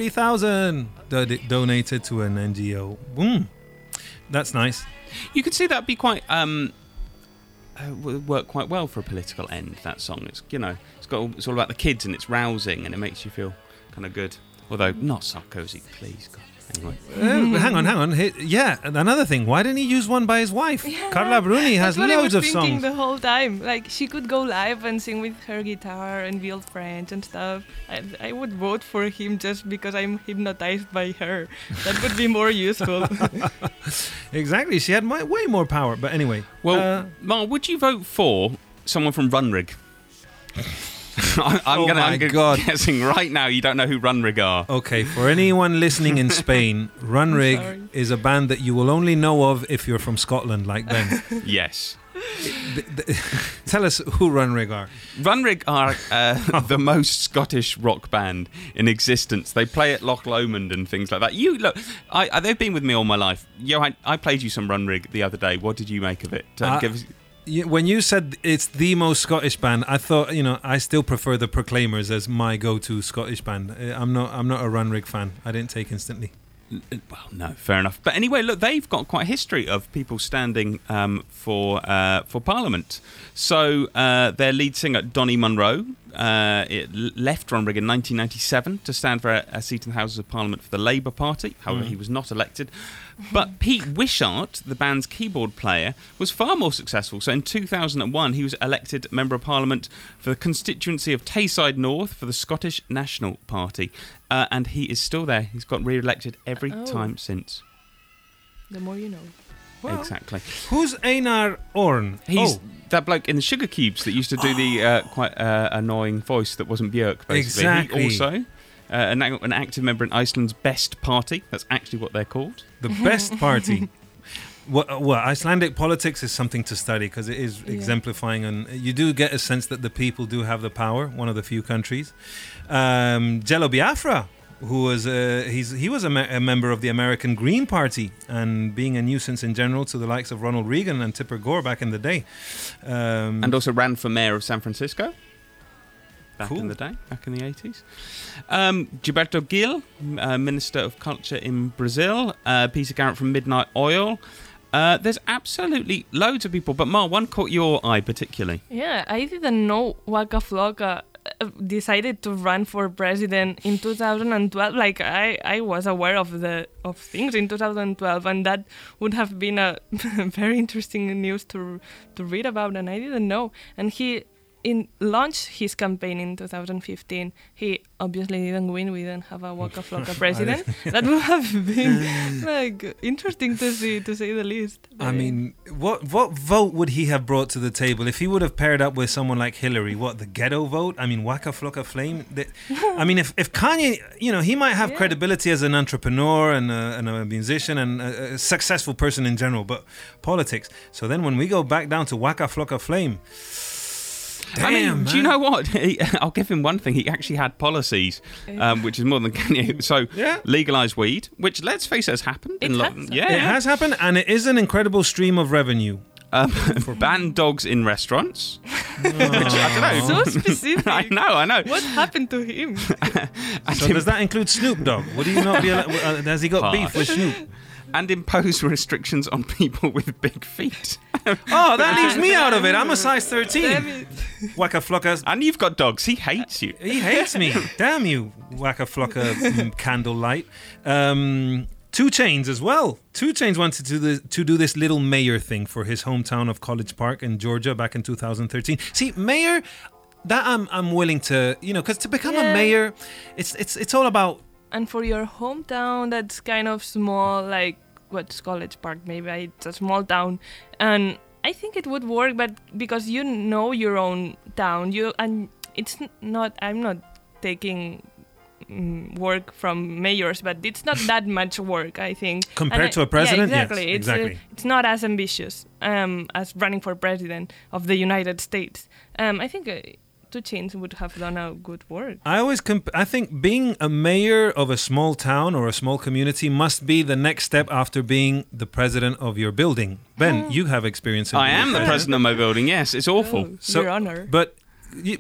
Thousand do- donated to an NGO. Mm. That's nice. You could see that be quite um, uh, work quite well for a political end. That song. It's you know, it's got all, it's all about the kids and it's rousing and it makes you feel kind of good. Although not Sarkozy, please. God. Anyway. Uh, hang on, hang on. He- yeah, another thing. Why didn't he use one by his wife? Carla Bruni has That's I loads was of thinking songs. the whole time. Like she could go live and sing with her guitar and build French and stuff. I, I would vote for him just because I'm hypnotized by her. That would be more useful. [laughs] [laughs] Exactly. She had my, way more power. But anyway. Well, uh, Mark, would you vote for someone from Runrig? [laughs] I- I'm Oh gonna, my I'm God. guessing right now you don't know who Runrig are. Okay, for anyone listening in Spain, [laughs] Runrig is a band that you will only know of if you're from Scotland, like Ben. [laughs] Yes. Tell us who Runrig are. Runrig are uh, the most Scottish rock band in existence. They play at Loch Lomond and things like that. You look, I, I, they've been with me all my life. Yo, I played you some Runrig the other day. What did you make of it? Uh, Uh, give us- When you said it's the most Scottish band, I thought you know I still prefer the Proclaimers as my go-to Scottish band. Uh, I'm not I'm not a Runrig fan. I didn't take instantly. Well, no, fair enough. But anyway, look, they've got quite a history of people standing um, for uh, for Parliament. So uh, their lead singer Donnie Munro uh, left Runrig in 1997 to stand for a, a seat in the Houses of Parliament for the Labour Party. However, he was not elected. But Pete Wishart, the band's keyboard player, was far more successful. So in 2001, he was elected Member of Parliament for the constituency of Tayside North for the Scottish National Party. Uh, and he is still there. He's got re elected every Oh. time since. the more you know. Exactly. Who's Einar Orn? He's oh, that bloke in the Sugar Cubes that used to do the uh, quite uh, annoying voice that wasn't Björk, basically. Exactly. He also, uh, an, an active member in Iceland's Best Party. That's actually what they're called. the best party. [laughs] Well, well, Icelandic politics is something to study because it is Yeah. exemplifying, and you do get a sense that the people do have the power. One of the few countries. Um, Jello Biafra, who was uh, he's he was a, me- a member of the American Green Party and being a nuisance in general to the likes of Ronald Reagan and Tipper Gore back in the day. Um, and also ran for mayor of San Francisco back Cool. in the day, back in the 80s. Um, Gilberto Gil, uh, Minister of Culture in Brazil. Uh, Peter Garrett from Midnight Oil. Uh, there's absolutely loads of people, but Mar, one caught your eye particularly. Yeah, I didn't know Waka Flocka uh, decided to run for president in 2012. Like I, I was aware of the of things in 2012, and that would have been a [laughs] very interesting news to to read about, and I didn't know. And he in launched his campaign in 2015. He obviously didn't win. We didn't have a Waka Flocka [laughs] president. that would have [laughs] been like interesting to see, to say the least. I mean, what what vote would he have brought to the table if he would have paired up with someone like Hillary? What the ghetto vote? I mean, Waka Flocka Flame. I mean, if, if Kanye, you know, he might have Yeah. credibility as an entrepreneur and a, and a musician and a, a successful person in general, but politics. So then when we go back down to Waka Flocka Flame, damn, I mean, do you know what? [laughs] He, I'll give him one thing. He actually had policies, um, which is more than can you. [laughs] So, Yeah. legalize weed, which let's face it, has happened. It in lo- has. yeah, It has happened, and it is an incredible stream of revenue. Um, [laughs] ban dogs in restaurants. Which, I don't know. so specific. I know, I know. What happened to him? So does that include Snoop Dogg? Would he not be? al- uh, Has he got beef with Snoop? And impose [laughs] restrictions on people with big feet. [laughs] Oh, that leaves me out of it. I'm a size 13. it. Waka Flocka. and you've got dogs. He hates you. He hates me. [laughs] Damn you, Waka Flocka mm, candlelight. Um, 2 Chainz as well. 2 Chainz wanted to do, this, to do this little mayor thing for his hometown of College Park in Georgia back in 2013. See, mayor, that I'm I'm willing to, you know, because to become a mayor, it's it's it's all about And for your hometown, that's kind of small, like what's College Park? Maybe it's a small town, and I think it would work. But because you know your own town, you and it's not. I'm not taking mm, work from mayors, but it's not that much work. I think Compared And I- to a president? Yeah, Yes, exactly. it's, uh, exactly. it's not as ambitious um, as running for president of the United States. Um, I think. Uh, Two change would have done a good work. I always comp- I think being a mayor of a small town or a small community must be the next step after being the president of your building. Ben, you have experience. in I am the president of my building. Yes, it's awful. Oh, So- your honor. But you-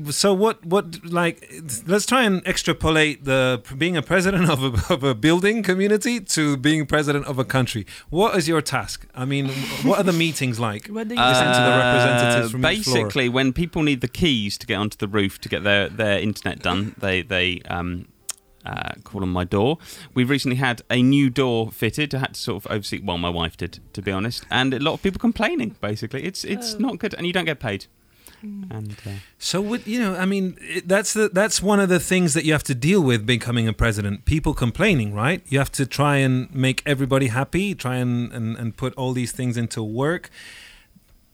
so what? What like? Let's try and extrapolate the being a president of a, of a building community to being president of a country. What is your task? I mean, what are the meetings like? What do you Listen to the representatives Uh, from each floor. basically, when people need the keys to get onto the roof to get their, their internet done, [coughs] they they um, uh, call on my door. We've recently had a new door fitted. I had to sort of oversee. Well, my wife did, to be honest, and a lot of people complaining. Basically, it's it's Oh. not good, and you don't get paid. And uh, So with you know, I mean, it, that's the that's one of the things that you have to deal with becoming a president. People complaining, right? You have to try and make everybody happy, try and and, and put all these things into work.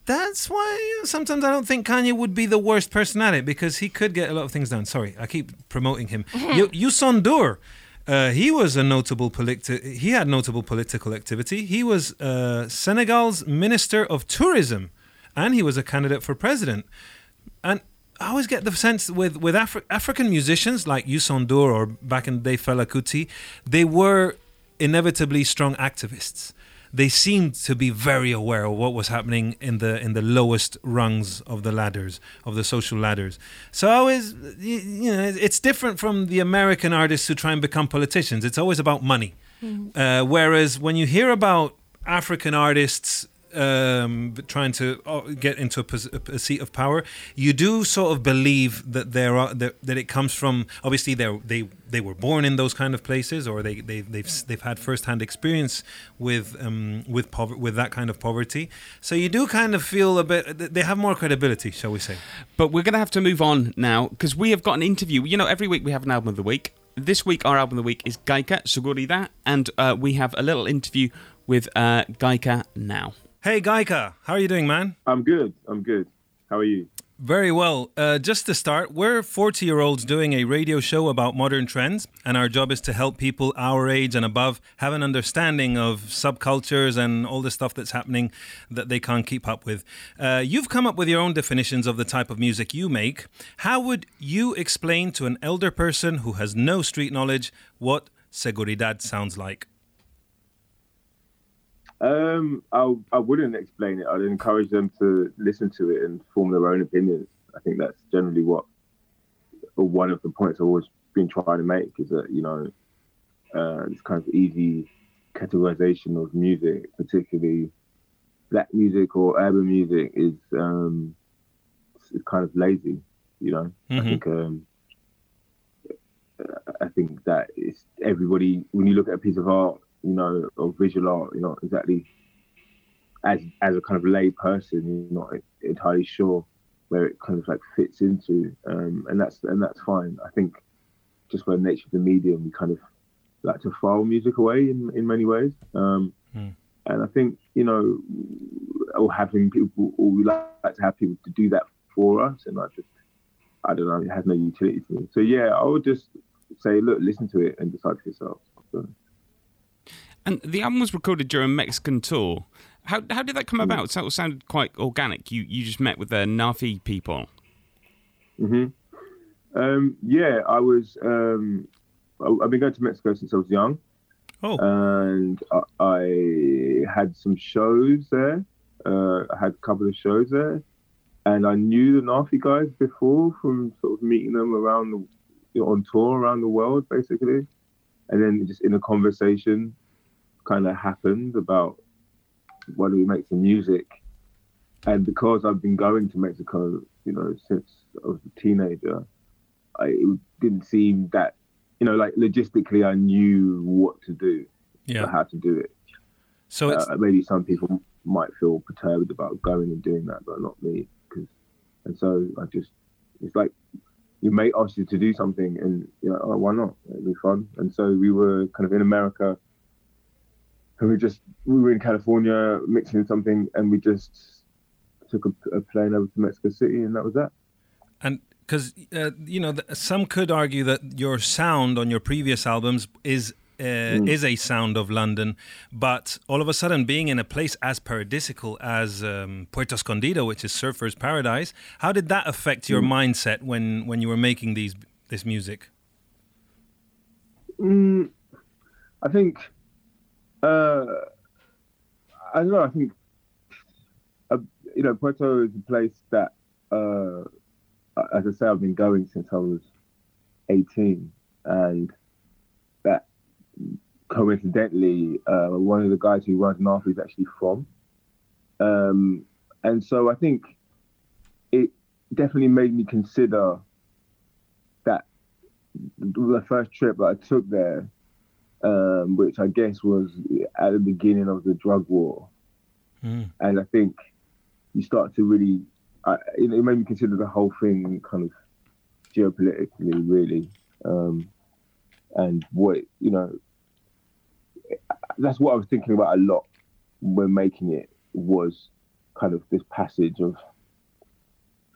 That's why you know, sometimes I don't think Kanye would be the worst person at it because he could get a lot of things done. Sorry, I keep promoting him. [laughs] you, Youssou N'Dour, uh, he was a notable politi- He had notable political activity. He was uh, Senegal's minister of tourism, and he was a candidate for president. And I always get the sense with with Afri- African musicians like Youssou N'Dour or back in the day Fela Kuti, they were inevitably strong activists. They seemed to be very aware of what was happening in the in the lowest rungs of the ladders of the social ladders. So I always, you, know, it's different from the American artists who try and become politicians. It's always about money. Uh, whereas when you hear about African artists um, trying to uh, get into a, a seat of power, you do sort of believe that there are that, that it comes from. Obviously, they they they were born in those kind of places, or they they they've they've had first-hand experience with um, with pover- with that kind of poverty. So you do kind of feel a bit. They have more credibility, shall we say? But we're going to have to move on now because we have got an interview. You know, every week we have an album of the week. This week, our album of the week is Gaika Seguridad, and uh, we have a little interview with uh, Gaika now. Hey, Gaika, how are you doing, man? I'm good. I'm good. How are you? Very well. Uh, just to start, we're 40 year olds doing a radio show about modern trends, and our job is to help people our age and above have an understanding of subcultures and all the stuff that's happening that they can't keep up with. Uh, you've come up with your own definitions of the type of music you make. How would you explain to an elder person who has no street knowledge what seguridad sounds like? Um, I I wouldn't explain it. I'd encourage them to listen to it and form their own opinions. I think that's generally what, one of the points I've always been trying to make is that you know, uh, this kind of easy categorization of music, particularly black music or urban music, is um, is kind of lazy. You know, I Mhm. think um, I think that it's everybody when you look at a piece of art, you know, or visual art, you're not exactly as as a kind of lay person, you're not entirely sure where it kind of like fits into, um, and that's and that's fine. I think just by the nature of the medium, we kind of like to file music away in in many ways, um, Hmm. and I think you know, or having people, or we like to have people to do that for us, and I just I don't know, it has no utility to me. So yeah, I would just say, look, listen to it and decide for yourself. So, And the album was recorded during a Mexican tour. How how did that come about? So it sounded quite organic. You you just met with the NAAFI people. hmm Um, yeah, I was. Um, I- I've been going to Mexico since I was young, Oh, and I, I had some shows there. Uh, I had a couple of shows there, and I knew the NAAFI guys before from sort of meeting them around the, you know, on tour around the world, basically. And then just in a conversation, kind of happened about why do we make some music. And because I've been going to Mexico, you know, since I was a teenager, I, it didn't seem that, you know, like logistically, I knew what to do, yeah. how to do it. So it's Uh, maybe some people might feel perturbed about going and doing that, but not me. Cause, and so I just, it's like your mate asks you to do something, and you're like, oh, why not? It'd be fun. And so we were kind of in America, and we just we were in California mixing something, and we just took a, a plane over to Mexico City, and that was that. and because uh, you know some could argue that your sound on your previous albums is uh, is a sound of London, but all of a sudden being in a place as paradisical as um, Puerto Escondido, which is surfers' paradise, how did that affect your mindset when when you were making these this music? Mm, I think, uh, I don't know. I think, uh, you know, Puerto is a place that, uh, as I say, I've been going since I was 18, and that coincidentally, uh, one of the guys who runs NAAFI is actually from. Um, and so I think it definitely made me consider that the first trip that I took there, um, which I guess was at the beginning of the drug war, Mm. and I think you start to really, I, it, it made me consider the whole thing kind of geopolitically, really, um, and what you know. That's what I was thinking about a lot when making it was kind of this passage of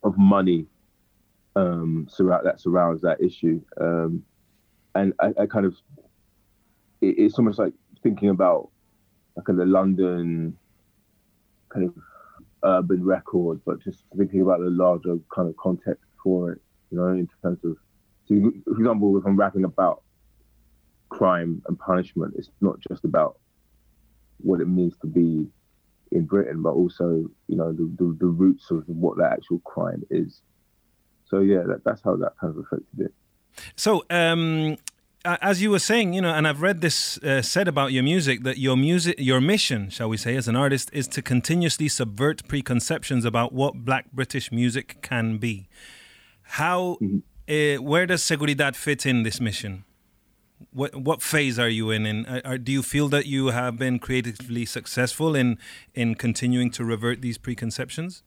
of money um, surround that surrounds that issue, um, and I, I kind of it, it's almost like thinking about like the London kind of urban record, but just thinking about the larger kind of context for it, you know, in terms of, so for example, if I'm rapping about crime and punishment, it's not just about what it means to be in Britain, but also, you know, the, the, the roots of what that actual crime is. So yeah, that, that's how that kind of affected it. So, um, a- as you were saying, you know, and I've read this uh, said about your music that your music, your mission, shall we say, as an artist, is to continuously subvert preconceptions about what Black British music can be. How, uh, where does Seguridad fit in this mission? What what phase are you in? And uh, do you feel that you have been creatively successful in in continuing to revert these preconceptions?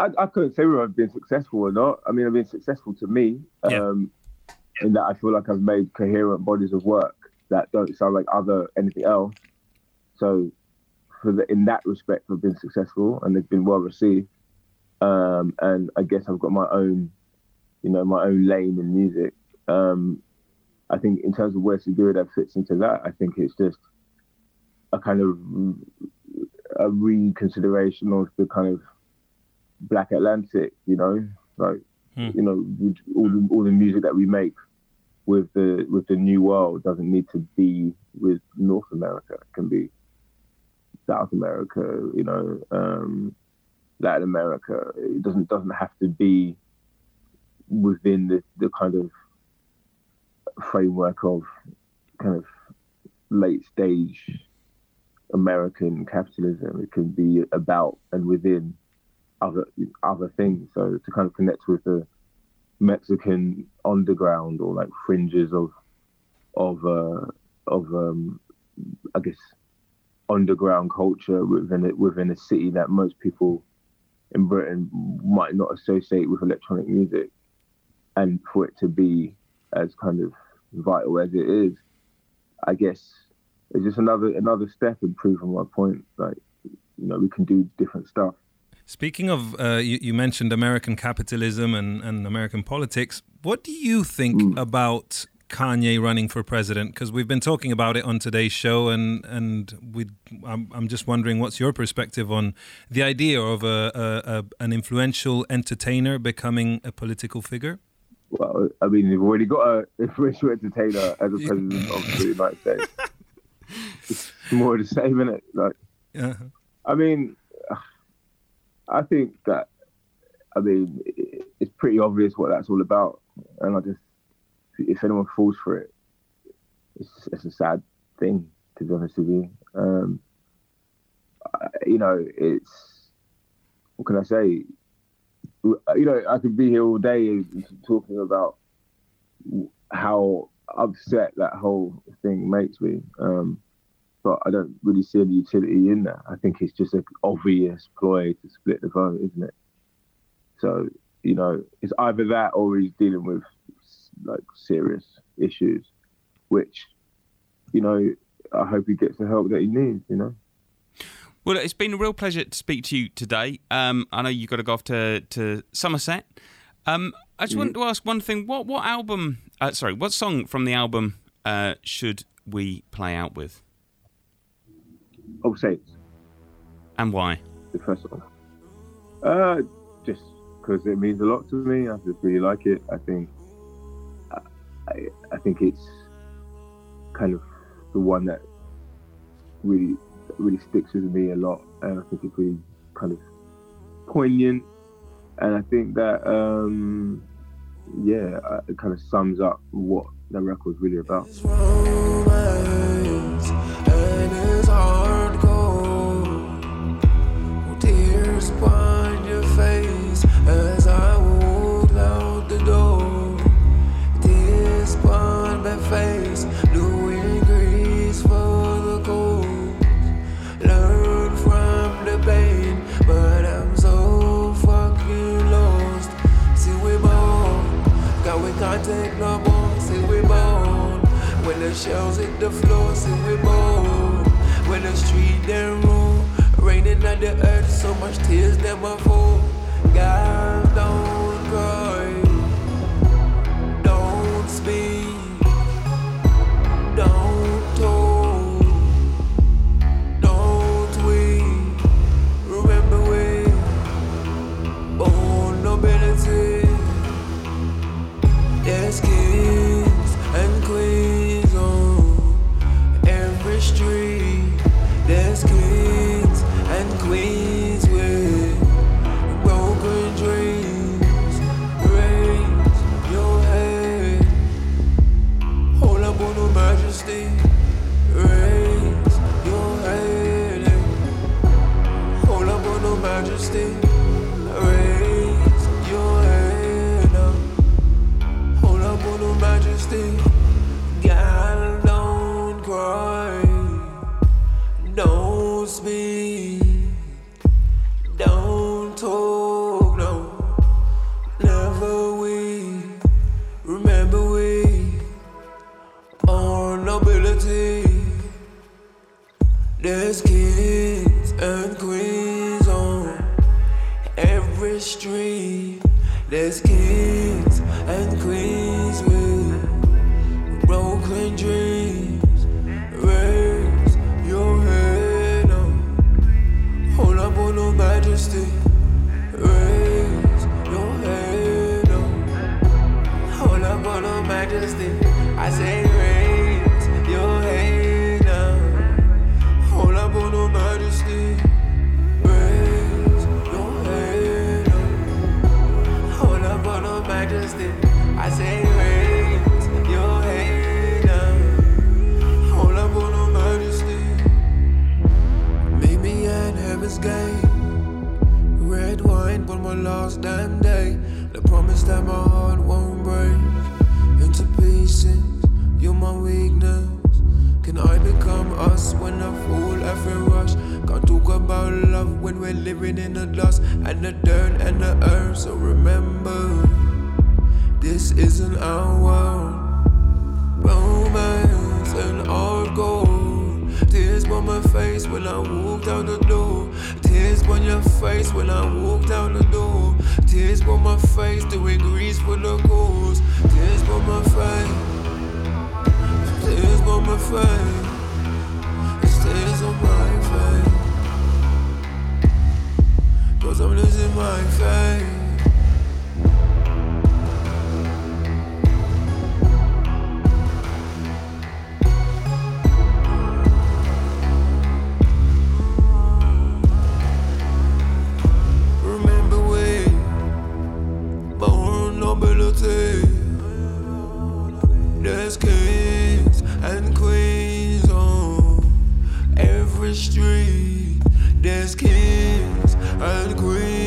I, I couldn't say whether I've been successful or not. I mean, I've been successful to me, um, in that I feel like I've made coherent bodies of work that don't sound like other anything else. So, for the, in that respect, I've been successful and they've been well received. Um, and I guess I've got my own, you know, my own lane in music. Um, I think in terms of where Seguridad fits into that, I think it's just a kind of a reconsideration of the kind of Black Atlantic, you know, like you know, all the all the music that we make with the with the new world doesn't need to be with North America. It can be South America, you know, um, Latin America. It doesn't doesn't have to be within the, the kind of framework of kind of late stage American capitalism. It can be about and within other other things. So to kind of connect with the Mexican underground or like fringes of of uh, of um, I guess underground culture within it within a city that most people in Britain might not associate with electronic music, and for it to be as kind of vital as it is, I guess it's just another another step in proving my point. Like you know, we can do different stuff. Speaking of, uh, you, you mentioned American capitalism and, and American politics. What do you think about Kanye running for president? Because we've been talking about it on today's show, and and we, I'm, I'm just wondering what's your perspective on the idea of a, a, a an influential entertainer becoming a political figure. Well, I mean, you've already got a influential entertainer as a president of the United [laughs] States. It's more of the same, isn't it? Like, Yeah. I mean, I think that, I mean, it's pretty obvious what that's all about, and I just, if anyone falls for it, it's it's a sad thing to be honest with you. Um, you know, it's what can I say? You know, I could be here all day talking about how upset that whole thing makes me. Um, but I don't really see any utility in that. I think it's just an obvious ploy to split the vote, isn't it? So, you know, it's either that or he's dealing with like serious issues, which, you know, I hope he gets the help that he needs, you know? Well, it's been a real pleasure to speak to you today. Um, I know you've got to go off to, to Somerset. Um, I just wanted to ask one thing. What what album? Uh, sorry, what song from the album uh, should we play out with, Oh, Saints, and why? the first one. Uh, just because it means a lot to me. I just really like it. I think, I, I, I think it's kind of the one that really, really sticks with me a lot, and I think it's really kind of poignant. And I think that, um, yeah, uh, it kind of sums up what the record's really about. Kings and queens with broken dreams. That my heart won't break into pieces. You're my weakness. Can I become us when I fall every rush? Can't talk about love when we're living in the dust and the dirt and the earth. So remember, this isn't our world. Romance and our gold. Tears on my face when I walk down the door. Tears on your face when I walked out the door. Tears on my face doing grease for the cause. Tears on my face. Tears on my face. It's tears on my face. Cause I'm losing my faith. every street. There's kids, queens.